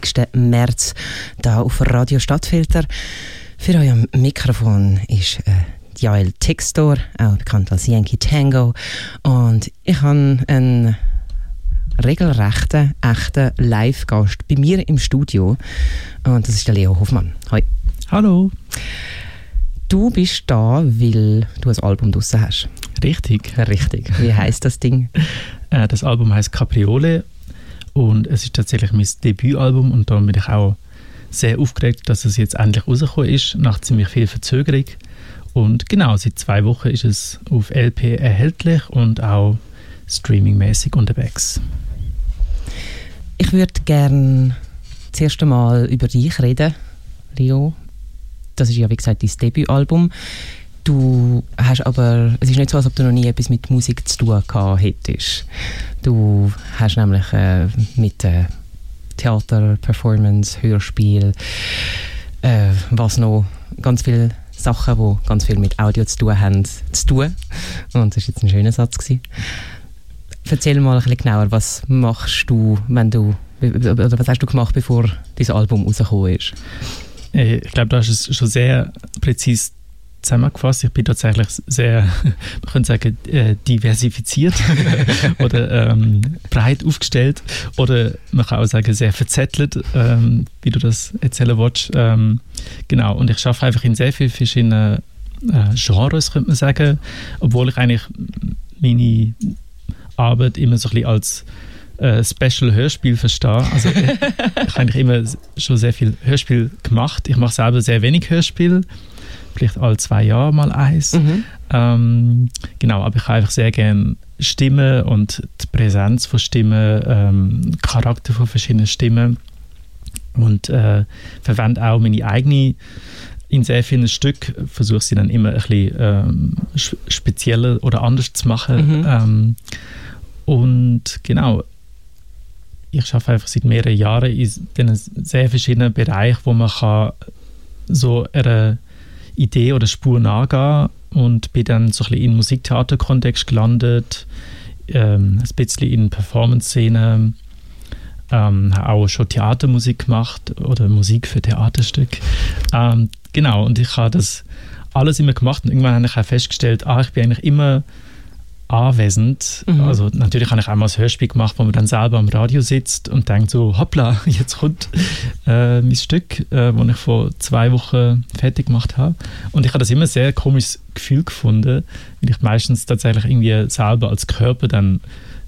30. März da auf Radio Stadtfilter. Für euch am Mikrofon ist äh, Jael Textor, auch bekannt als Yankee Tango. Und ich habe einen regelrechten, echten Live-Gast bei mir im Studio. Und das ist der Leo Hoffmann. Hi. Hallo. Du bist da, weil du ein Album draussen hast. Richtig. Richtig. Wie heißt das Ding? Äh, das Album heißt Capriole und es ist tatsächlich mein Debütalbum und darum bin ich auch sehr aufgeregt, dass es jetzt endlich rausgekommen ist, nach ziemlich viel Verzögerung. Und genau, seit zwei Wochen ist es auf LP erhältlich und auch streamingmäßig unterwegs. Ich würde gerne zuerst einmal über dich reden, Leo. Das ist ja, wie gesagt, dein Debütalbum. Du hast aber, es ist nicht so, als ob du noch nie etwas mit Musik zu tun gehabt hättest. Du hast nämlich äh, mit äh, Theater, Performance, Hörspiel, äh, was noch, ganz viele Sachen, die ganz viel mit Audio zu tun haben, zu tun. Und das war jetzt ein schöner Satz. Gewesen. Erzähl mal ein bisschen genauer, was machst du, wenn du, oder was hast du gemacht, bevor dieses Album rausgekommen ist? Äh, ich glaube, du hast es schon sehr präzise zusammengefasst. Ich bin tatsächlich sehr, man könnte sagen, äh, diversifiziert oder ähm, breit aufgestellt oder man kann auch sagen, sehr verzettelt, ähm, wie du das erzählen willst. Ähm, genau, und ich arbeite einfach in sehr vielen verschiedenen äh, Genres, könnte man sagen, obwohl ich eigentlich meine Arbeit immer so ein bisschen als äh, Special-Hörspiel verstehe. Also ich, ich habe eigentlich immer schon sehr viel Hörspiel gemacht. Ich mache selber sehr wenig Hörspiel vielleicht alle zwei Jahre mal eins. Mhm. Ähm, genau, aber ich habe einfach sehr gerne Stimmen und die Präsenz von Stimmen, ähm, Charakter von verschiedenen Stimmen und äh, verwende auch meine eigene in sehr vielen Stücken versuche sie dann immer ein bisschen ähm, spezieller oder anders zu machen. Mhm. Ähm, und genau, ich arbeite einfach seit mehreren Jahren in diesen sehr verschiedenen Bereichen, wo man kann so eine Idee oder Spur nachgehen und bin dann so ein bisschen in Musiktheaterkontext gelandet, ähm, ein bisschen in Performance-Szene, ähm, auch schon Theatermusik gemacht oder Musik für Theaterstück. Ähm, genau, und ich habe das alles immer gemacht und irgendwann habe ich auch festgestellt, ah, ich bin eigentlich immer anwesend. Mhm. Also natürlich habe ich einmal ein Hörspiel gemacht, wo man dann selber am Radio sitzt und denkt so, hoppla, jetzt kommt äh, mein Stück, äh, das ich vor zwei Wochen fertig gemacht habe. Und ich habe das immer ein sehr komisches Gefühl gefunden, weil ich meistens tatsächlich irgendwie selber als Körper dann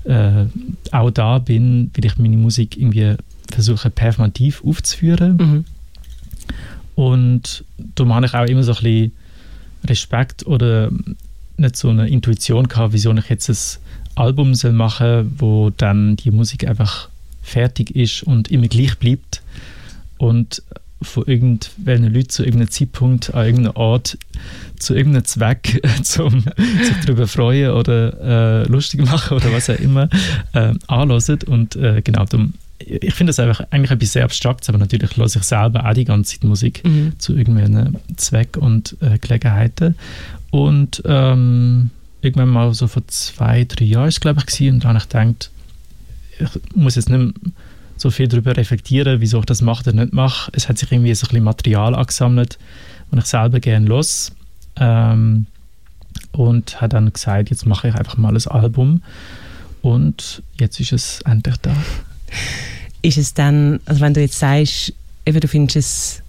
äh, auch da bin, weil ich meine Musik irgendwie versuche performativ aufzuführen. Mhm. Und da habe ich auch immer so ein bisschen Respekt oder nicht so eine Intuition gehabt, wieso ich jetzt ein Album soll machen wo dann die Musik einfach fertig ist und immer gleich bleibt. Und von irgendwelchen Leuten zu irgendeinem Zeitpunkt an irgendeinem Ort zu irgendeinem Zweck zum sich darüber freuen oder äh, lustig machen oder was auch immer äh, anhören und äh, genau darum ich finde das einfach eigentlich etwas sehr Abstraktes, aber natürlich höre ich selber auch die ganze Zeit Musik mhm. zu irgendwelchen Zweck und äh, Gelegenheiten. Und ähm, irgendwann mal so vor zwei, drei Jahren ist glaube ich, gewesen, und dann habe ich gedacht, ich muss jetzt nicht so viel darüber reflektieren, wieso ich das mache oder nicht mache. Es hat sich irgendwie so ein bisschen Material angesammelt, das ich selber gerne los. Ähm, und habe dann gesagt, jetzt mache ich einfach mal ein Album. Und jetzt ist es endlich da. Ist es dann, also wenn du jetzt sagst, eben, du findest es,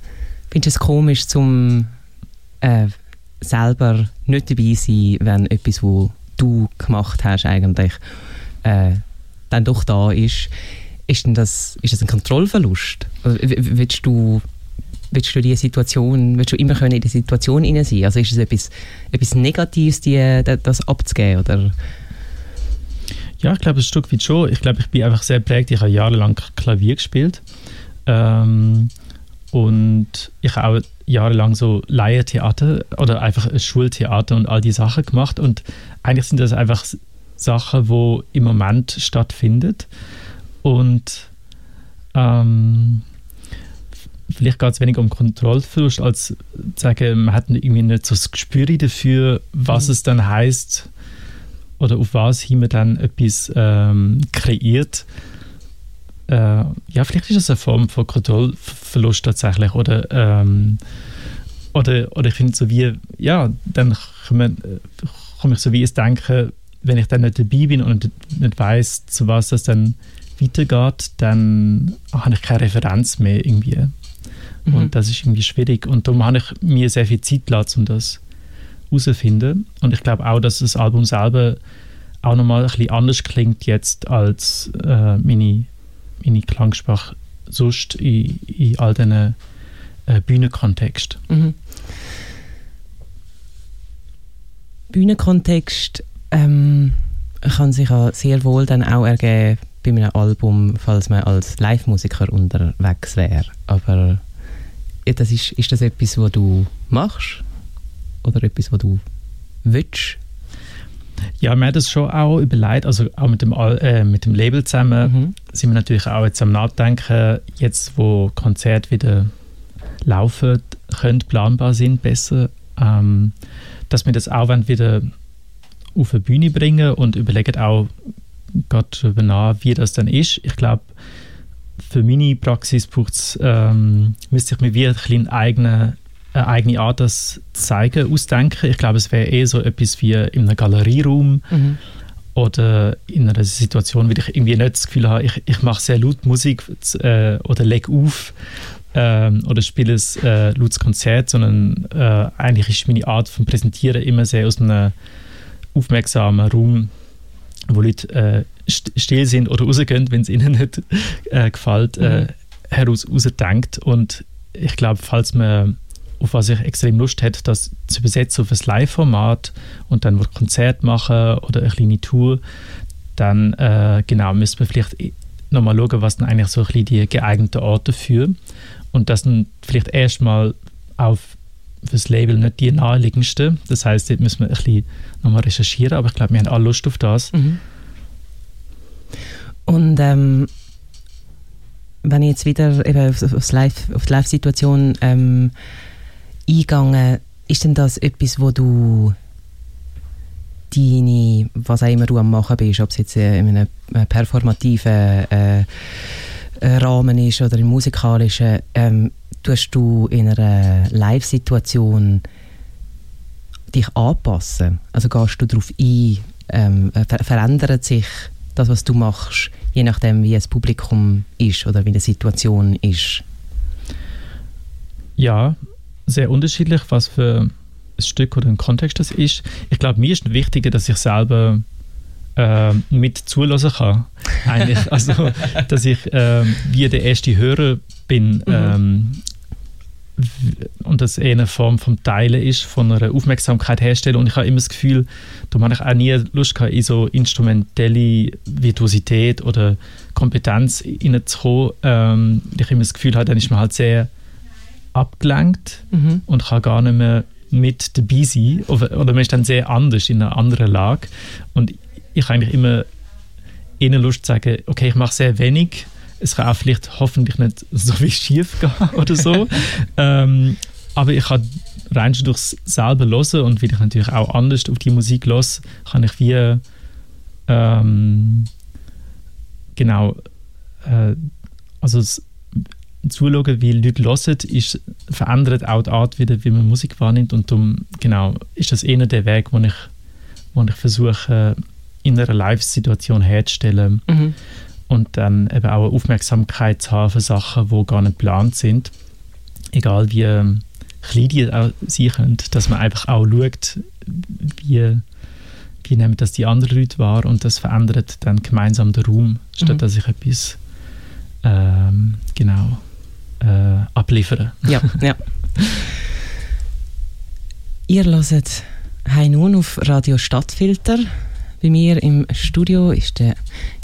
findest es komisch, zum äh, selber nicht dabei sein, wenn etwas, wo du gemacht hast, eigentlich äh, dann doch da ist. Ist, denn das, ist das ein Kontrollverlust? willst du, willst du die Situation, willst du immer können in die Situation hinein sein? Also ist es etwas, etwas Negatives, die, das abzugeben? Oder? Ja, ich glaube, ein Stück weit schon. Ich glaube, ich bin einfach sehr prägt. Ich habe jahrelang Klavier gespielt. Ähm, und ich habe auch jahrelang so Leiertheater oder einfach Schultheater und all die Sachen gemacht. Und eigentlich sind das einfach Sachen, wo im Moment stattfinden. Und ähm, vielleicht geht es weniger um Kontrollverlust, als zu sagen, man hat irgendwie nicht so das Gespür dafür, was mhm. es dann heißt oder auf was hin man dann etwas ähm, kreiert äh, ja, vielleicht ist das eine Form von Kontrollverlust tatsächlich oder ähm, oder, oder ich finde so wie, ja, dann komme, komme ich so wie ins Denken, wenn ich dann nicht dabei bin und nicht weiß, zu was das dann weitergeht, dann habe ich keine Referenz mehr irgendwie. Mhm. Und das ist irgendwie schwierig. Und darum habe ich mir sehr viel Zeit gelassen, um das herauszufinden. Und ich glaube auch, dass das Album selber auch nochmal ein bisschen anders klingt jetzt als äh, meine, meine Klangsprache sonst in, in all diesen äh, Bühnenkontext. Mhm. Bühnenkontext ähm, kann sich ja sehr wohl dann auch ergeben bei einem Album, falls man als Live-Musiker unterwegs wäre. Aber das ist, ist das etwas, was du machst? Oder etwas, was du willst? Ja, wir haben das schon auch überlegt, also auch mit dem, äh, mit dem Label zusammen mhm. sind wir natürlich auch jetzt am Nachdenken, jetzt wo Konzerte wieder laufen können, planbar sind, besser, ähm, dass wir das auch wieder auf die Bühne bringen und überlegen auch gerade darüber nach, wie das dann ist. Ich glaube, für meine Praxis braucht's, ähm, müsste ich mir wie ein eigene, eine eigene Art das zeigen, ausdenken. Ich glaube, es wäre eher so etwas wie in einem Galerieraum mhm. oder in einer Situation, wo ich irgendwie nicht das Gefühl habe, ich, ich mache sehr laut Musik äh, oder lege auf ähm, oder spiele ein äh, lautes Konzert, sondern äh, eigentlich ist meine Art von Präsentieren immer sehr aus einem aufmerksamen Raum, wo Leute äh, still sind oder rausgehen, wenn es ihnen nicht äh, gefällt, äh, mhm. heraus rausdenkt. Und ich glaube, falls man auf was ich extrem Lust hätte, das zu übersetzen auf ein Live-Format und dann ein Konzert machen oder eine kleine Tour, dann äh, genau müsste man vielleicht nochmal schauen, was dann eigentlich so ein bisschen die geeigneten Orte dafür und das dann vielleicht erstmal auf fürs Label nicht die naheliegendste. Das heißt, dort müssen wir ein bisschen nochmal recherchieren, aber ich glaube, wir haben alle Lust auf das. Mhm. Und ähm, wenn ich jetzt wieder eben auf, Live, auf die Live-Situation ähm, eingehe, ist denn das etwas, wo du deine, was auch immer du am machen bist, ob es jetzt in einem performativen äh, Rahmen ist oder im musikalischen, ähm, tust du in einer Live-Situation dich anpassen? Also gehst du darauf ein, ähm, ver verändert sich das, was du machst, je nachdem, wie das Publikum ist oder wie die Situation ist? Ja, sehr unterschiedlich, was für ein Stück oder ein Kontext das ist. Ich glaube, mir ist wichtiger, dass ich selber äh, mit zulassen kann. Eigentlich. also, dass ich äh, wie der erste Hörer bin. Mhm. Ähm, und das eher eine Form vom Teilen ist, von einer Aufmerksamkeit herstellen. Und ich habe immer das Gefühl, da habe ich auch nie Lust gehabt, in so instrumentelle Virtuosität oder Kompetenz reinzukommen. Ähm, ich immer das Gefühl habe, dann ist man halt sehr abgelenkt mhm. und kann gar nicht mehr mit dabei sein. Oder, oder man ist dann sehr anders in einer anderen Lage. Und ich habe eigentlich immer eher Lust zu sagen, okay, ich mache sehr wenig es kann auch vielleicht hoffentlich nicht so wie schief gehen oder so. ähm, aber ich habe rein schon durchs selber hören und weil ich natürlich auch anders auf die Musik höre, kann ich wie ähm, genau äh, also zuschauen, wie Leute hören, ist, verändert auch die Art wieder, wie man Musik wahrnimmt und darum genau, ist das eher der Weg, wo ich, wo ich versuche, in einer Live-Situation herzustellen. Mhm und dann eben auch eine Aufmerksamkeit zu haben für Sachen, die gar nicht geplant sind. Egal wie ähm, klein die auch sein können, dass man einfach auch schaut, wie, wie nehmen das die anderen Leute wahr und das verändert dann gemeinsam den Raum, statt mhm. dass ich etwas ähm, genau äh, abliefere. Ja, ja. Ihr hört «Hey nun» auf Radio Stadtfilter. Bei mir im Studio ist der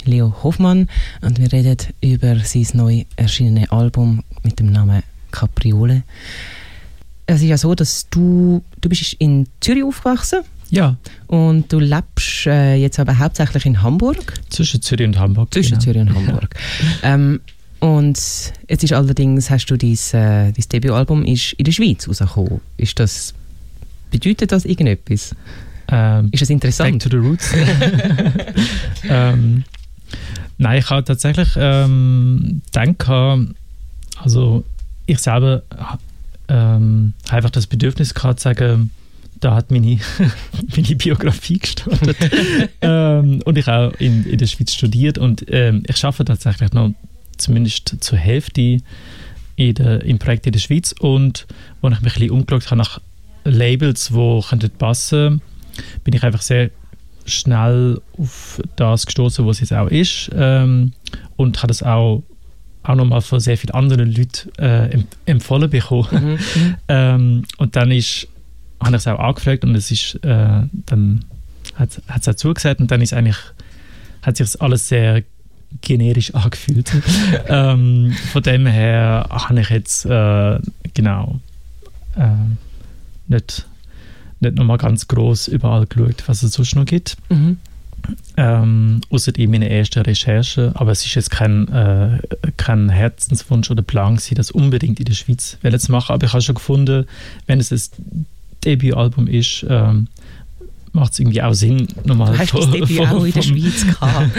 Leo Hoffmann und wir reden über sein neu erschienene Album mit dem Namen Capriole. Es ist ja so, dass du, du bist in Zürich aufgewachsen. Ja. Und du lebst äh, jetzt aber hauptsächlich in Hamburg. Zwischen Zürich und Hamburg. Zwischen genau. Zürich und Hamburg. ähm, und jetzt ist allerdings, hast du dein, äh, dein Debütalbum ist in der Schweiz rausgekommen. Ist das, bedeutet das irgendetwas? Ähm, ist das interessant? Back to the roots. ähm, Nein, ich habe tatsächlich ähm, gedacht, also ich selber ähm, einfach das Bedürfnis gehabt, zu sagen, da hat meine, meine Biografie gestartet. ähm, und ich auch in, in der Schweiz studiert und ähm, ich arbeite tatsächlich noch zumindest zur Hälfte in der, im Projekt in der Schweiz und als ich mich ein bisschen umgeschaut habe nach Labels, die könnten passen bin ich einfach sehr schnell auf das gestoßen, was es jetzt auch ist ähm, und habe das auch auch nochmal von sehr vielen anderen Leuten äh, empfohlen bekommen. Mhm. mhm. ähm, und dann ist, habe ich es auch angefragt und es ist, äh, dann hat es auch zugesagt und dann ist eigentlich, hat sich alles sehr generisch angefühlt. ähm, von dem her habe ich jetzt äh, genau äh, nicht, nicht nochmal ganz groß überall geschaut, was es sonst noch gibt. Mhm. Ähm, außer in meiner ersten Recherche. Aber es ist jetzt kein, äh, kein Herzenswunsch oder Plan, gewesen, das unbedingt in der Schweiz zu machen. Aber ich habe schon gefunden, wenn es ein Debütalbum ist, ähm, macht es irgendwie auch Sinn, nochmal Hast von, das Debüt auch in der Schweiz gehabt?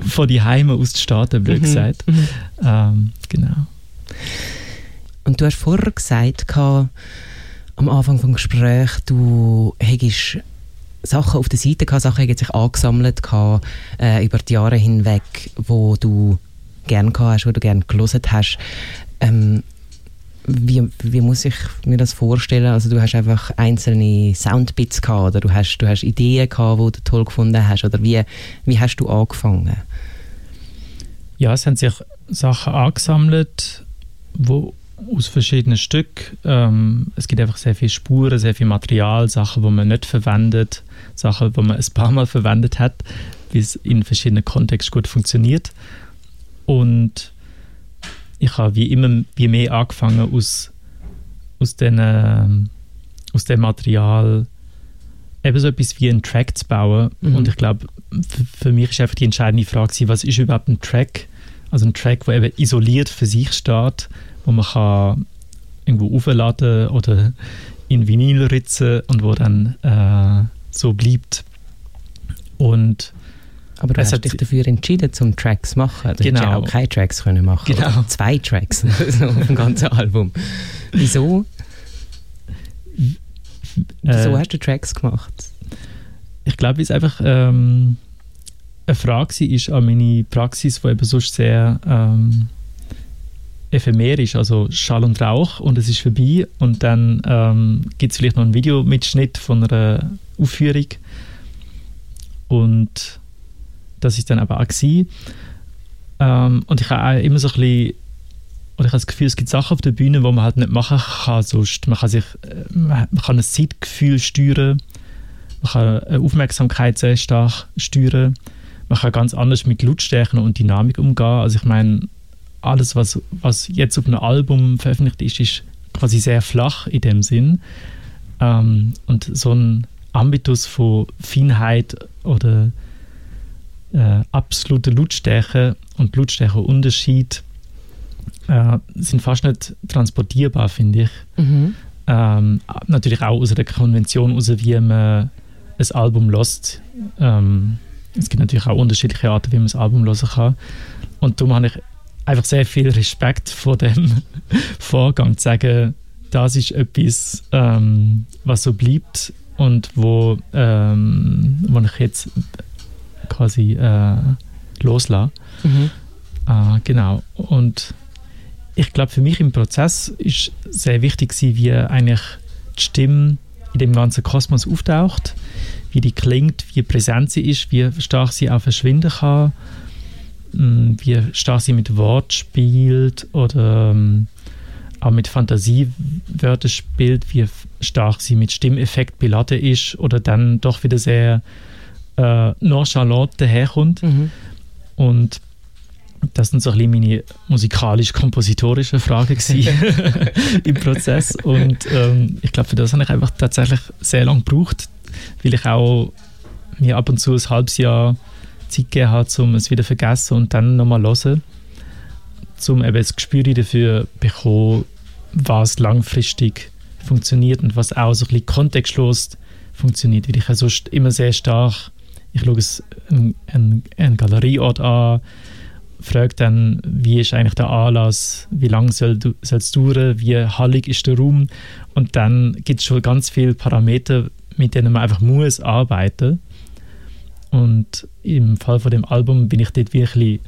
von die Heime aus zu starten, blöd mhm. gesagt. Mhm. Ähm, genau. Und du hast vorher gesagt, am Anfang des Gesprächs, du hättest Sachen auf der Seite gehabt, Sachen sich angesammelt gehabt, äh, über die Jahre hinweg, wo du gerne gehabt hast, wo du gerne gelesen hast. Ähm, wie, wie muss ich mir das vorstellen? Also du hast einfach einzelne Soundbits gehabt oder du hast, du hast Ideen gehabt, die du toll gefunden hast oder wie, wie hast du angefangen? Ja, es haben sich Sachen angesammelt, wo aus verschiedenen Stücken. Ähm, es gibt einfach sehr viele Spuren, sehr viel Material, Sachen, die man nicht verwendet, Sachen, die man ein paar Mal verwendet hat, wie es in verschiedenen Kontexten gut funktioniert. Und ich habe wie immer wie mehr angefangen aus, aus, den, äh, aus dem Material eben so etwas wie einen Track zu bauen. Mhm. Und ich glaube, für mich ist einfach die entscheidende Frage, was ist überhaupt ein Track? Also ein Track, der eben isoliert für sich steht wo man kann irgendwo aufladen oder in Vinyl ritzen und wo dann äh, so bleibt. Und aber du hast dich dafür entschieden, zum Tracks zu machen. Du genau. hättest auch keine Tracks können machen genau. Oder zwei Tracks auf dem ganzen Album. Wieso? Wieso äh, hast du Tracks gemacht? Ich glaube, es einfach ähm, eine Frage ist an meine Praxis, die eben sonst sehr ähm, ephemer ist, also Schall und Rauch und es ist vorbei und dann ähm, gibt es vielleicht noch einen Videomitschnitt von einer Aufführung und das ist dann aber auch gewesen. Ähm, und ich habe auch immer so ein bisschen oder ich habe das Gefühl, es gibt Sachen auf der Bühne, die man halt nicht machen kann sonst. Man kann sich, äh, man kann ein Zeitgefühl steuern, man kann eine Aufmerksamkeit sehr stark steuern, man kann ganz anders mit Lautstärken und Dynamik umgehen. Also ich meine, alles, was, was jetzt auf einem Album veröffentlicht ist, ist quasi sehr flach in dem Sinn. Ähm, und so ein Ambitus von Feinheit oder äh, absolute Lautstärke und Lautstärkeunterschied äh, sind fast nicht transportierbar, finde ich. Mhm. Ähm, natürlich auch aus der Konvention, aus wie man ein Album lost. Ähm, es gibt natürlich auch unterschiedliche Arten, wie man ein Album hören kann. Und darum habe ich einfach sehr viel Respekt vor dem Vorgang, zu sagen, das ist etwas, ähm, was so bleibt und wo, ähm, wo ich jetzt quasi äh, loslasse. Mhm. Äh, genau. Und ich glaube, für mich im Prozess ist sehr wichtig, wie eigentlich die Stimme in dem ganzen Kosmos auftaucht, wie die klingt, wie präsent sie ist, wie stark sie auch verschwinden kann Mm, wie stark sie mit Wort spielt oder ähm, auch mit Fantasiewörtern spielt, wie stark sie mit Stimmeffekt beladen ist oder dann doch wieder sehr äh, nonchalant daherkommt. Mhm. Und das sind so ein bisschen meine musikalisch-kompositorische Fragen im Prozess. Und ähm, ich glaube, für das habe ich einfach tatsächlich sehr lange gebraucht, weil ich auch mir ab und zu ein halbes Jahr Zeit gegeben hat, um es wieder zu vergessen und dann nochmal hören, um eben das Gespür dafür zu bekommen, was langfristig funktioniert und was auch so ein bisschen kontextlos funktioniert, weil ich ja sonst immer sehr stark ich schaue einen, einen, einen Galerieort an, frage dann, wie ist eigentlich der Anlass, wie lange soll es dauern, wie hallig ist der Raum? Und dann gibt es schon ganz viele Parameter, mit denen man einfach muss arbeiten. Und im Fall von dem Album bin ich dort wirklich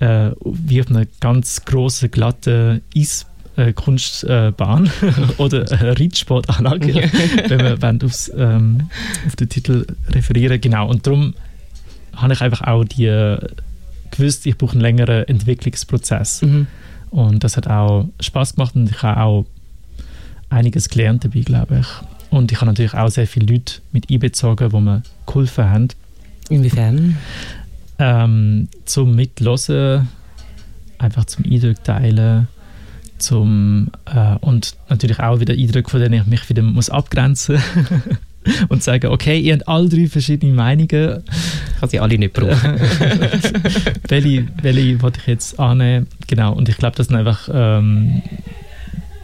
äh, wie auf einer ganz großen, glatten Eis äh, Kunstbahn oder äh, Reitsportanlage, wenn wir aufs, ähm, auf den Titel referieren. Genau, und darum habe ich einfach auch die äh, gewusst, ich brauche einen längeren Entwicklungsprozess. Mhm. Und das hat auch Spaß gemacht und ich habe auch einiges gelernt dabei, glaube ich. Und ich habe natürlich auch sehr viele Leute mit einbezogen, die mir geholfen haben. Inwiefern? Ähm, zum Mitlosen, einfach zum Eindruck teilen, zum, äh, und natürlich auch wieder Eindrücke, von denen ich mich wieder muss abgrenzen und sagen, okay, ihr habt alle drei verschiedene Meinungen. Ich kann sie alle nicht brauchen. welche, welche wollte ich jetzt annehmen? Genau, und ich glaube, das sind einfach, ähm,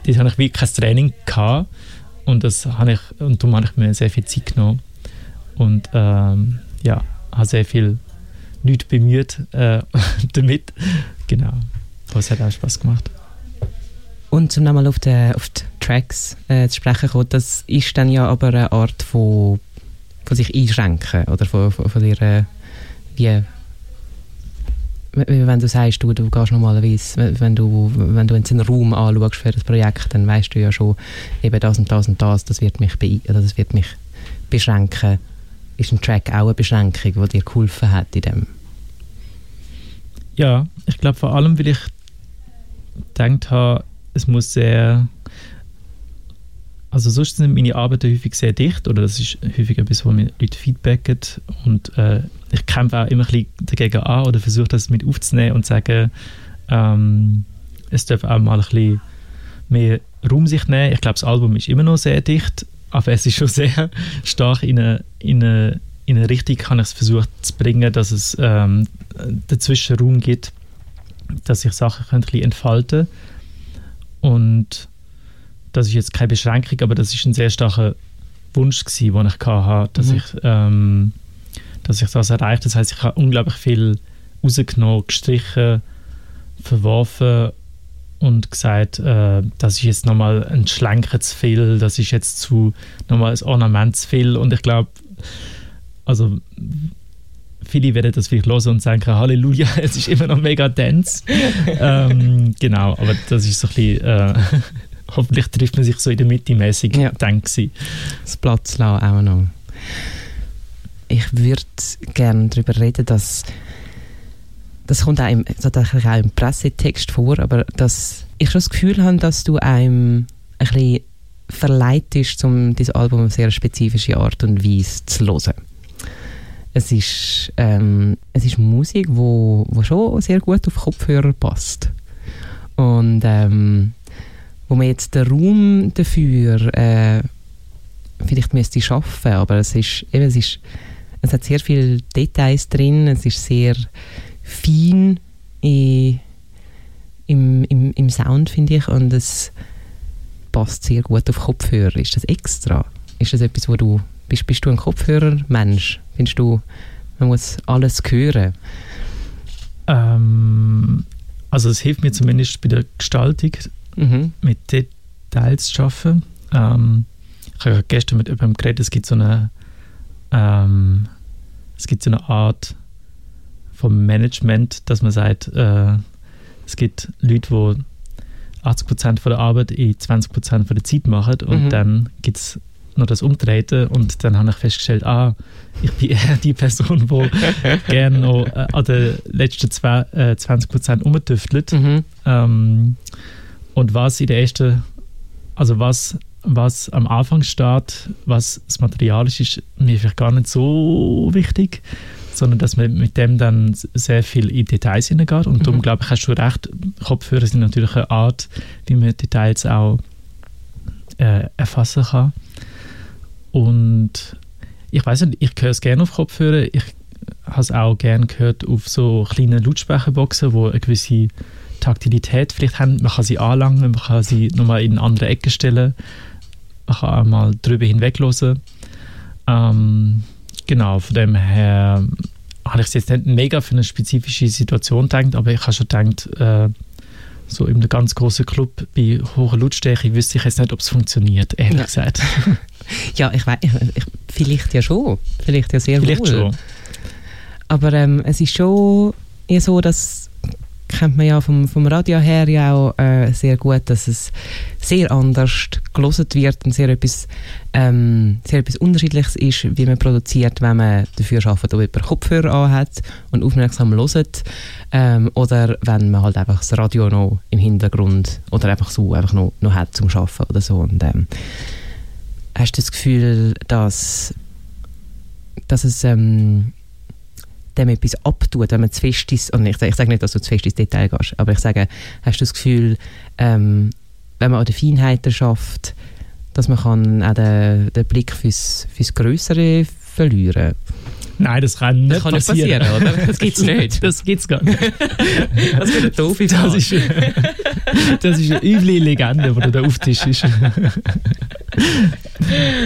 das habe ich wie kein Training gehabt und das habe ich, und darum habe ich mir sehr viel Zeit genommen und ähm, ja, habe sehr viel Leute bemüht äh, damit. Genau, das hat auch Spaß gemacht. Und zum nochmal auf die, auf die Tracks äh, zu sprechen kommen, das ist dann ja aber eine Art von, von sich einschränken oder von, von, von dir, wie, wenn du sagst, du, du gehst normalerweise, wenn du, wenn du einen Raum anschaust für das Projekt, dann weißt du ja schon, eben das und das und das, das wird mich, das wird mich beschränken. Ist ein Track auch eine Beschränkung, die dir geholfen hat in dem? Ja, ich glaube vor allem, weil ich gedacht habe, es muss sehr. Also sonst sind meine Arbeiten häufig sehr dicht oder das ist häufig etwas, wo mir Leute feedbacken und äh, ich kämpfe auch immer ein bisschen dagegen an oder versuche das mit aufzunehmen und zu sagen, ähm, es darf auch mal ein bisschen mehr Raum sich nehmen. Ich glaube, das Album ist immer noch sehr dicht, aber es ist schon sehr stark in eine, in eine, in eine Richtung, kann ich es versucht zu bringen, dass es ähm, dazwischen Raum gibt, dass sich Sachen ein bisschen entfalten können und das ist jetzt keine Beschränkung, aber das ist ein sehr starker Wunsch gewesen, den ich hatte, dass, mhm. ich, ähm, dass ich das erreicht. Das heißt, ich habe unglaublich viel rausgenommen, gestrichen, verworfen und gesagt, äh, das ist jetzt nochmal ein Schlenker zu viel, das ist jetzt zu nochmal ein Ornament zu viel und ich glaube, also viele werden das vielleicht hören und sagen, Halleluja, es ist immer noch mega dance. ähm, genau, aber das ist so ein bisschen, äh, hoffentlich trifft man sich so in der Mitte mäßig, ja. denke Das Platz auch noch. Ich würde gerne darüber reden, dass das kommt auch im, tatsächlich auch im Pressetext vor, aber dass ich schon das Gefühl habe, dass du einem ein bisschen verleitest, um dieses Album auf sehr spezifische Art und Weise zu hören. Es ist, ähm, es ist Musik, wo, wo schon sehr gut auf Kopfhörer passt. Und ähm, wo man jetzt den Raum dafür äh, vielleicht müsste schaffen, aber es ist, eben, es ist, es hat sehr viele Details drin, es ist sehr fein in, im, im, im Sound, finde ich, und es passt sehr gut auf Kopfhörer. Ist das extra? Ist das etwas, wo du bist, bist du ein Kopfhörermensch? Findest du, man muss alles hören? Ähm, also es hilft mir zumindest bei der Gestaltung, mhm. mit Details zu arbeiten. Ähm, ich habe gestern mit jemandem geredet, es gibt so eine, ähm, es gibt so eine Art vom Management, dass man sagt, äh, es gibt Leute, die 80% von der Arbeit in 20% von der Zeit machen und mhm. dann gibt es noch das Umtreten und dann habe ich festgestellt, ah, ich bin eher die Person, die gerne noch äh, an den letzten zwei, äh, 20% umtüftelt. Mhm. Ähm, und was in der ersten, also was, was am Anfang steht, was das Material ist, ist mir vielleicht gar nicht so wichtig, sondern dass man mit dem dann sehr viel in Details hineingeht. Und mhm. darum glaube ich, hast du recht, Kopfhörer sind natürlich eine Art, wie man Details auch äh, erfassen kann. Und ich weiß nicht, ich höre es gerne auf Kopfhörer. Ich habe es auch gerne gehört auf so kleinen Lautsprecherboxen, wo eine gewisse Taktilität vielleicht haben. Man kann sie anlangen, man kann sie nochmal in eine andere Ecke stellen. Man kann auch mal drüber hinweg hören. Ähm, Genau, von dem her habe ich es jetzt nicht mega für eine spezifische Situation gedacht, aber ich habe schon gedacht, äh, so in einem ganz großen Club bei hoher Lautstärke wüsste ich jetzt nicht, ob es funktioniert, ehrlich ja. gesagt. ja, ich weiß, vielleicht ja schon, vielleicht ja sehr vielleicht wohl. Schon. Aber ähm, es ist schon eher so, dass kennt man ja vom, vom Radio her ja auch äh, sehr gut, dass es sehr anders gelesen wird und sehr etwas, ähm, sehr etwas Unterschiedliches ist, wie man produziert, wenn man dafür arbeitet, ob jemand Kopfhörer anhat und aufmerksam hört ähm, oder wenn man halt einfach das Radio noch im Hintergrund oder einfach so einfach noch, noch hat zum Arbeiten oder so. Und, ähm, hast du das Gefühl, dass, dass es ähm, dem etwas abtut, wenn man zu fest ist, und ich, ich sage nicht, dass du zu fest ins Detail gehst, aber ich sage, hast du das Gefühl, ähm, wenn man an den Feinheiten schafft, dass man kann auch den, den Blick fürs, fürs Größere verlieren Nein, das kann nicht das kann passieren. passieren oder? Das gibt es nicht. Das gibt es gar nicht. Das ist eine doofe Das ist, das ist eine üble Legende, die da auf Tisch ist.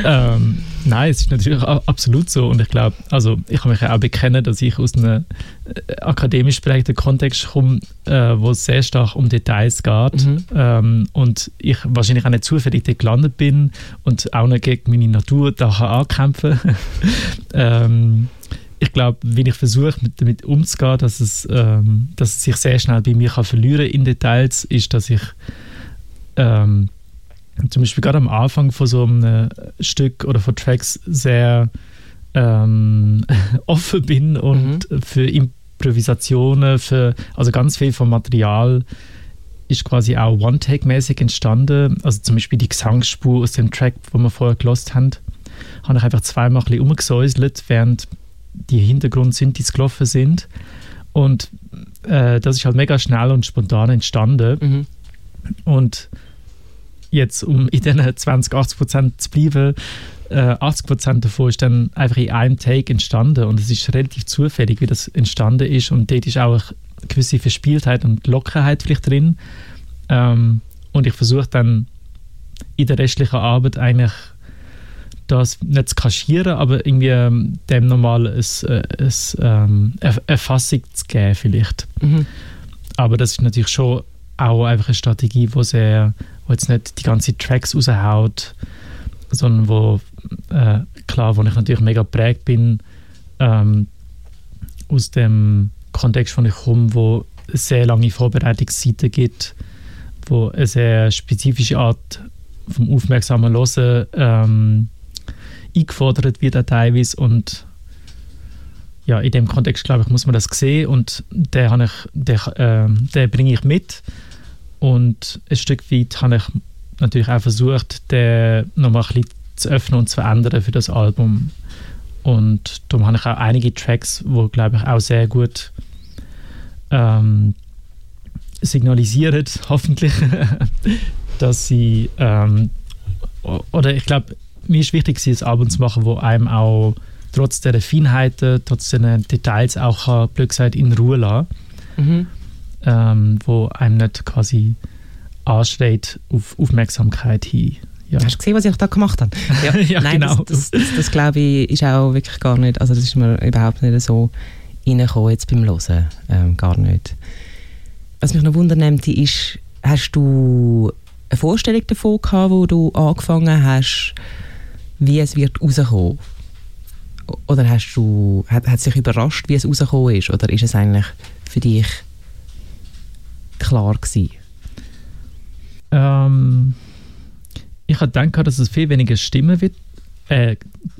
ähm, Nein, es ist natürlich absolut so. Und ich glaube, also ich kann mich auch bekennen, dass ich aus einem äh, akademisch prägten Kontext komme, äh, wo es sehr stark um Details geht. Mhm. Ähm, und ich wahrscheinlich auch nicht zufällig dort gelandet bin und auch nicht gegen meine Natur da ankämpfen ähm, ich glaube, wenn ich versuche, mit, damit umzugehen, dass es, ähm, dass es sich sehr schnell bei mir kann verlieren in Details, ist, dass ich ähm, zum Beispiel gerade am Anfang von so einem Stück oder von Tracks sehr ähm, offen bin und mhm. für Improvisationen, für, also ganz viel vom Material ist quasi auch One-Take-mäßig entstanden. Also zum Beispiel die Gesangsspur aus dem Track, wo wir vorher gelost haben, habe ich einfach zweimal ein bisschen umgesäuselt, während die Hintergrund-Synthes gelaufen sind. Und äh, das ist halt mega schnell und spontan entstanden. Mhm. Und jetzt, um in diesen 20, 80 Prozent zu bleiben, äh, 80 Prozent davon ist dann einfach in einem Take entstanden und es ist relativ zufällig, wie das entstanden ist und dort ist auch eine gewisse Verspieltheit und Lockerheit vielleicht drin ähm, und ich versuche dann in der restlichen Arbeit eigentlich das nicht zu kaschieren, aber irgendwie ähm, dem nochmal ein, äh, ein, ähm, eine Erfassung zu geben vielleicht. Mhm. Aber das ist natürlich schon auch einfach eine Strategie, die sehr wo jetzt nicht die ganze Tracks raushaut, sondern wo, äh, klar, wo ich natürlich mega geprägt bin ähm, aus dem Kontext, von ich komme, wo es sehr lange Vorbereitungszeiten gibt, wo eine sehr spezifische Art vom aufmerksamen Hören ähm, eingefordert wird auch teilweise. Und ja, in dem Kontext, glaube ich, muss man das sehen. Und den, ich, den, äh, den bringe ich mit. Und ein Stück weit habe ich natürlich auch versucht, den nochmal ein bisschen zu öffnen und zu verändern für das Album. Und darum habe ich auch einige Tracks, die, glaube ich, auch sehr gut ähm, signalisieren, hoffentlich, dass sie, ähm, oder ich glaube, mir ist wichtig, ein Album zu machen, wo einem auch trotz der Feinheiten, trotz der Details auch, blöd gesagt, in Ruhe lassen. Mhm ähm, wo einem nicht quasi anschreit auf Aufmerksamkeit hin. Ja. Hast du gesehen, was ich da gemacht habe? Ja, ja Nein, genau. Das, das, das, das, glaube ich, ist auch wirklich gar nicht, also das ist mir überhaupt nicht so reingekommen jetzt beim Hören, ähm, gar nicht. Was mich noch wundert, ist, hast du eine Vorstellung davon gehabt, wo du angefangen hast, wie es wird rauskommen? Oder hast du, hat, hat sich überrascht, wie es rausgekommen ist? Oder ist es eigentlich für dich klar gewesen? Ähm, ich habe gedacht, dass es viel weniger Stimmen wird. Äh,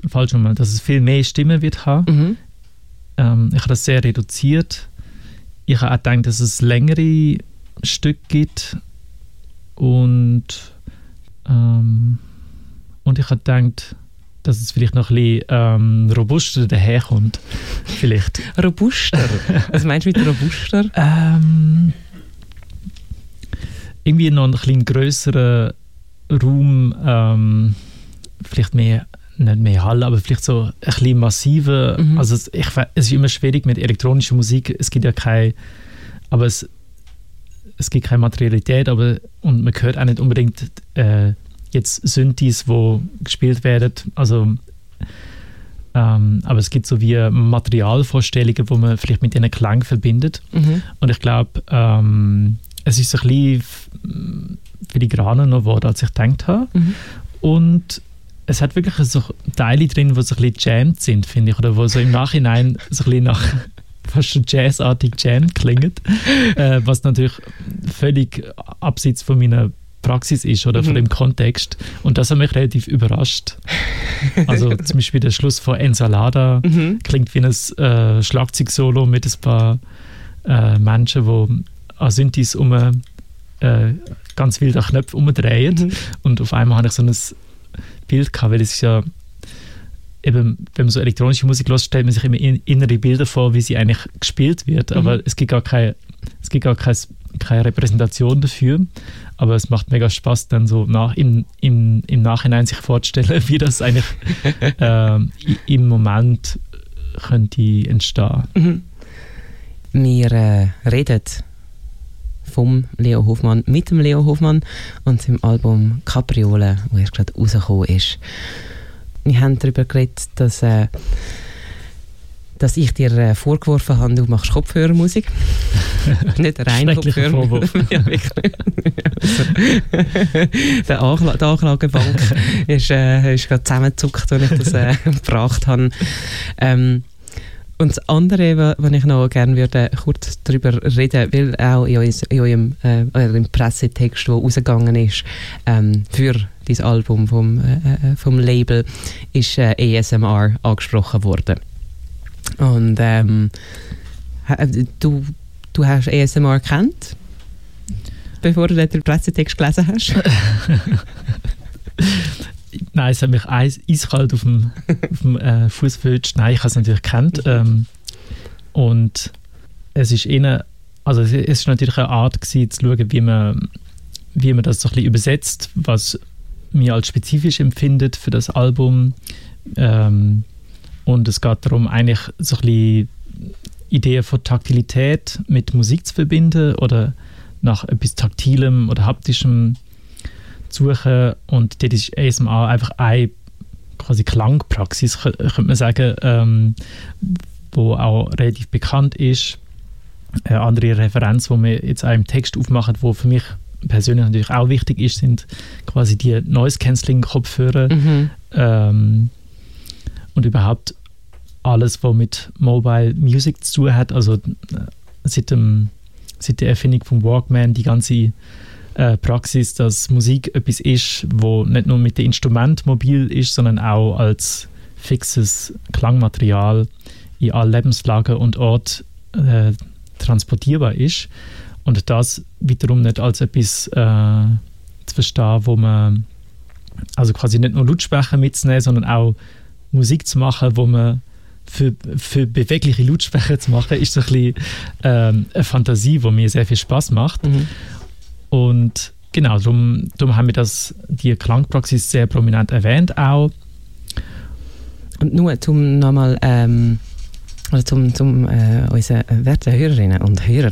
falsch nochmal, dass es viel mehr Stimmen wird haben. Mhm. Ähm, ich habe das sehr reduziert. Ich habe auch gedacht, dass es längere Stücke gibt und ähm, und ich habe gedacht, dass es vielleicht noch ein bisschen ähm, robuster daherkommt. Vielleicht. robuster? Was meinst du mit robuster? ähm, irgendwie noch ein bisschen größeren Raum, ähm, vielleicht mehr, nicht mehr Hall, aber vielleicht so ein bisschen massiver. Mhm. Also es, ich, es ist immer schwierig mit elektronischer Musik. Es gibt ja keine, aber es, es gibt keine Materialität, aber und man hört auch nicht unbedingt äh, jetzt Synthes, wo gespielt werden. Also Ähm, aber es gibt so wie Materialvorstellungen, wo man vielleicht mit diesen Klang verbindet. Mhm. Und ich glaube, ähm, es ist ein bisschen filigraner noch geworden, als ich gedacht habe. Mhm. Und es hat wirklich so Teile drin, die so ein bisschen jammed sind, finde ich, oder wo so im Nachhinein so ein bisschen nach fast schon jazzartig jammed klingen, äh, was natürlich völlig abseits von meiner Praxis ist oder mhm. von dem Kontext. Und das hat mich relativ überrascht. Also zum Beispiel der Schluss von Ensalada mhm. klingt wie ein äh, Schlagzeugsolo mit ein paar äh, Menschen, die an Synthes um äh, ganz wild an Knöpfe umdrehen. Mhm. Und auf einmal habe ich so ein Bild gehabt, weil es ist ja eben, wenn man so elektronische Musik hört, stellt man sich immer innere Bilder vor, wie sie eigentlich gespielt wird, mhm. aber es gibt gar keine, es gibt gar keine, keine Repräsentation dafür. Aber es macht mega Spaß, dann so nach, im, im, im Nachhinein sich vorzustellen, wie das eigentlich äh, im Moment könnte entstehen. Mhm. Wir äh, reden vom Leo Hofmann mit dem Leo Hofmann und seinem Album Capriole, wo erst gerade rausgekommen ist. Wir haben darüber geredet, dass, äh, dass ich dir äh, vorgeworfen habe, du machst Kopfhörermusik. Nicht rein Kopfhörermusik. ja, der Anklage, die Anklagebank ist, äh, ist gerade zusammengezuckt, als ich das äh, gebracht habe. Ähm, und das andere, was ich noch gerne würde, kurz darüber reden, weil auch in, in eurem, äh, eurem Pressetext, der rausgegangen ist, ähm, für dein Album vom, äh, äh vom Label, ist äh, ASMR angesprochen worden. Und ähm, du, du hast ASMR kennt, bevor du den Pressetext gelesen hast? Nein, es hat mich eis, eiskalt auf dem, dem äh, Fuß verwünscht. Nein, ich habe es natürlich kennt. Ähm, und es ist eher, also es ist natürlich eine Art gewesen, zu schauen, wie man, wie man das so ein bisschen übersetzt, was mir als spezifisch empfindet für das Album. Ähm, und es geht darum, eigentlich so ein bisschen Ideen von Taktilität mit Musik zu verbinden oder nach etwas Taktilem oder Haptischem suchen und dort ist ASMR einfach eine quasi Klangpraxis, könnte man sagen, ähm, wo auch relativ bekannt ist. Eine andere Referenz, die wir jetzt auch im Text aufmachen, wo für mich persönlich natürlich auch wichtig ist, sind quasi die Noise-Canceling-Kopfhörer mhm. ähm, und überhaupt alles, was mit Mobile Music zu tun hat. Also äh, seit, dem, seit der Erfindung vom Walkman, die ganze äh, Praxis, dass Musik etwas ist, wo nicht nur mit dem Instrument mobil ist, sondern auch als fixes Klangmaterial in allen Lebenslagen und Orten äh, transportierbar ist. Und das wiederum nicht als etwas äh, zu verstehen, wo man also quasi nicht nur Lautsprecher mitzunehmen, sondern auch Musik zu machen, wo man für, für bewegliche Lautsprecher zu machen, ist so ein bisschen ähm, eine Fantasie, die mir sehr viel Spaß macht. Mhm. Und genau, darum, darum haben wir das, die Klangpraxis sehr prominent erwähnt auch. Und nur zum nochmal, ähm, also zum, zum äh, unseren werten Hörerinnen und Hörer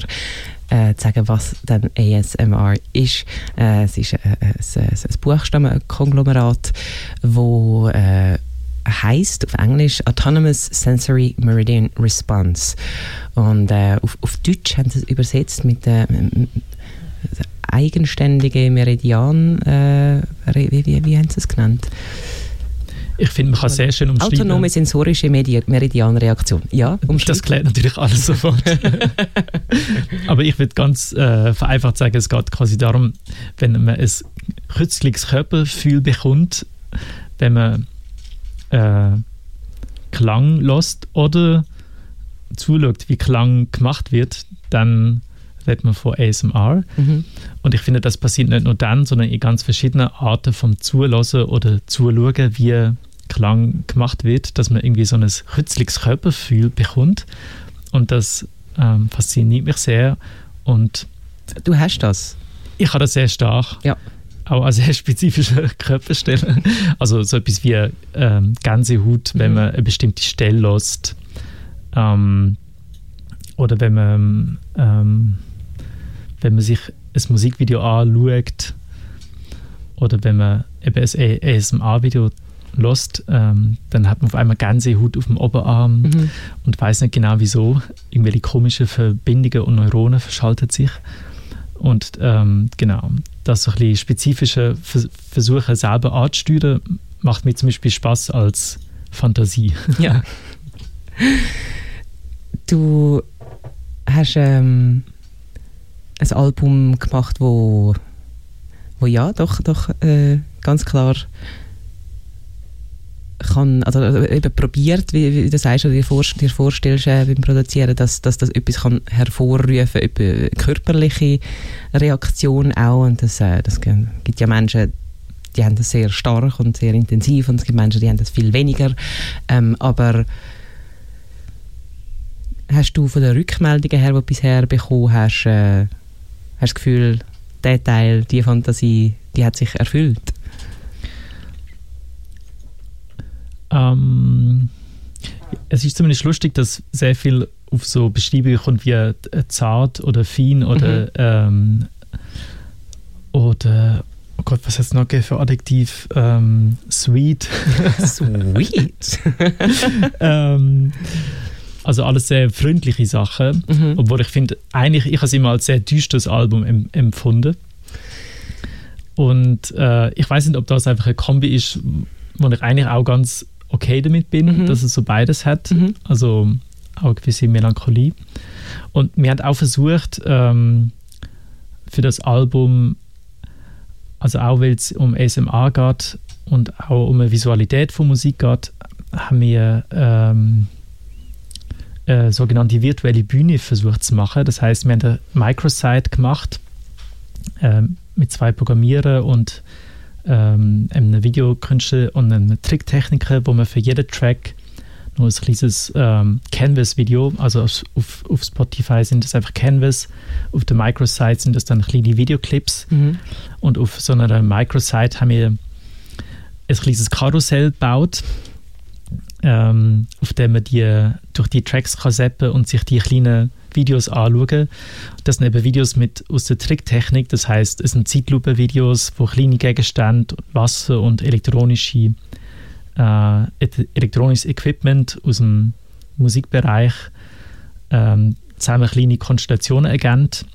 äh, zu sagen, was dann ASMR ist. Äh, es ist äh, ein, ein Buchstabenkonglomerat, wo äh, heißt auf Englisch Autonomous Sensory Meridian Response. Und äh, auf, auf Deutsch haben sie es übersetzt mit äh, eigenständige Meridian, äh, wie, wie, wie haben Sie es genannt? Ich finde, man kann sehr schön umschreiben. Autonome sensorische Meridianreaktion. Ja, Das klärt natürlich alles sofort. Aber ich würde ganz äh, vereinfacht sagen, es geht quasi darum, wenn man ein kürzliches Körpergefühl bekommt, wenn man äh, Klang lässt oder zuschaut, wie Klang gemacht wird, dann redet man von ASMR. Mhm. Und ich finde, das passiert nicht nur dann, sondern in ganz verschiedenen Arten vom Zulassen oder Zuschauen, wie Klang gemacht wird, dass man irgendwie so ein kürzliches Körpergefühl bekommt. Und das ähm, fasziniert mich sehr. Und du hast das? Ich habe das sehr stark. Ja. Auch an sehr spezifischen Körperstellen. Also so etwas wie ähm, Gänsehaut, mhm. wenn man eine bestimmte Stelle lässt. Ähm, oder wenn man ähm, wenn man sich ein Musikvideo anschaut oder wenn man eben ein ASMR-Video lost, ähm, dann hat man auf einmal Gänsehaut auf dem Oberarm mhm. und weiß nicht genau wieso. Irgendwelche komischen Verbindungen und Neuronen verschaltet sich. Und ähm, genau, das so ein bisschen spezifische Versuche selber anzusteuern, macht mir zum Beispiel Spaß als Fantasie. Ja. Du hast ähm, ein Album gemacht, wo, wo ja doch, doch äh, ganz klar kann, also äh, eben probiert, wie, wie du sagst, oder dir, vorst dir vorstellst äh, beim Produzieren, dass, dass das etwas kann hervorrufen kann, körperliche Reaktion auch und das, äh, das gibt ja Menschen, die haben das sehr stark und sehr intensiv und es gibt Menschen, die haben das viel weniger, ähm, aber hast du von den Rückmeldungen her, die du bisher bekommen hast, äh, hast du das Gefühl, der Teil, die Fantasie, die hat sich erfüllt? Ähm, es ist zumindest lustig, dass sehr viel auf so Beschreibungen kommt wie äh, zart oder fein oder mhm. ähm, oder oh Gott, was hat es noch für Adjektiv? Ähm, sweet. sweet. ähm, also alles sehr freundliche Sachen, mhm. obwohl ich finde, eigentlich, ich habe es immer als sehr düsteres Album em empfunden. Und äh, ich weiß nicht, ob das einfach ein Kombi ist, wo ich eigentlich auch ganz okay damit bin, mhm. dass es so beides hat. Mhm. Also auch eine gewisse Melancholie. Und wir haben auch versucht, ähm, für das Album, also auch weil es um SMA geht und auch um eine Visualität von Musik geht, haben wir ähm, eine sogenannte virtuelle Bühne versucht zu machen. Das heißt, wir haben eine Microsite gemacht ähm, mit zwei Programmierern und ähm, einem Videokünstler und einem Tricktechniker, wo man für jeden Track nur ein kleines ähm, Canvas-Video, also auf, auf, auf, Spotify sind das einfach Canvas, auf der Microsite sind das dann kleine Videoclips mhm. und auf so einer Microsite haben wir ein kleines Karussell gebaut, ähm, auf dem man die, durch die Tracks kann zappen und sich die kleinen Videos anschauen. Das sind eben Videos mit, aus der Tricktechnik, das heißt, es sind Zeitlupe-Videos, wo kleine Gegenstände, Wasser und elektronische, äh, elektronisches Equipment aus dem Musikbereich ähm, zusammen kleine Konstellationen ergänzt.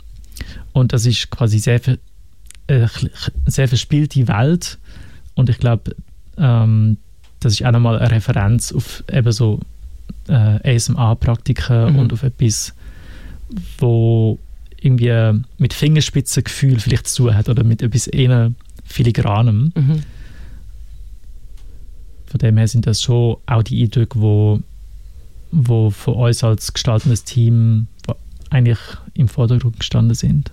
Und das ist quasi sehr, äh, sehr verspielte Welt. Und ich glaube, ähm, das ist auch nochmal eine Referenz auf eben so äh, ASMR-Praktiken mhm. und auf etwas, wo irgendwie mit Fingerspitzengefühl vielleicht zu tun hat oder mit etwas eher filigranem. Mhm. Von dem her sind das schon auch die Eindrücke, wo, wo von uns als gestaltendes Team eigentlich im Vordergrund gestanden sind.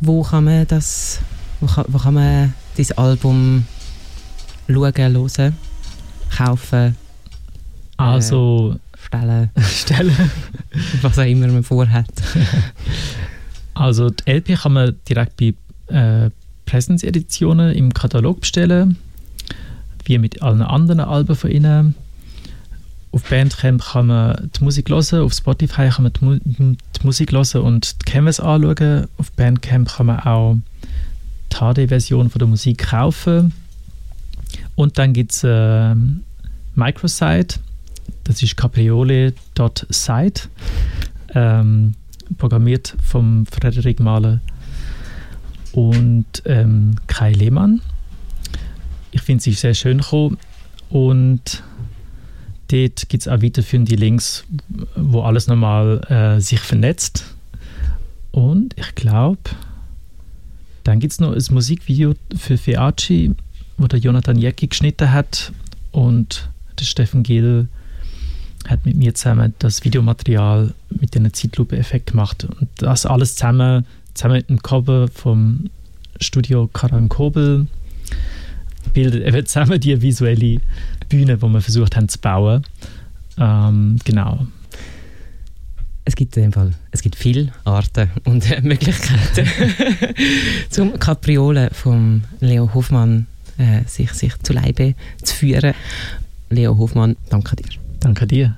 Wo kann man das, wo kann, wo kann man dieses Album schauen, hören, kaufen? Also äh, stellen. stellen. Was auch immer man vorhat. Also die LP kann man direkt bei äh, Präsenzeditionen im Katalog bestellen, wie mit allen anderen Alben von ihnen. Auf Bandcamp kann man die Musik hören, auf Spotify kann man die, Mu die Musik hören und die Canvas anschauen. Auf Bandcamp kann man auch die HD-Version der Musik kaufen. Und dann gibt es äh, Microsite, das ist capriole.site, ähm, programmiert vom Frederik Mahler und ähm, Kai Lehmann. Ich finde sie sehr schön gekommen und dort gibt es auch weiterführende Links, wo alles nochmal äh, sich vernetzt. Und ich glaube, dann gibt es noch ein Musikvideo für Feaci, wo der Jonathan Jecki geschnitten hat und der Steffen Gill hat mit mir zusammen das Videomaterial mit dem Zeitlupe-Effekt gemacht. Und das alles zusammen, zusammen mit dem Cover vom Studio Karan Kobel, bildet eben zusammen die visuelle Bühne, die wir versucht haben zu bauen. Ähm, genau. Es gibt in dem Fall, es gibt viele Arten und äh, Möglichkeiten zum Kapriole von Leo Hofmann äh, sich, sich zu Leibe zu führen. Leo Hofmann, danke dir. Danke dir.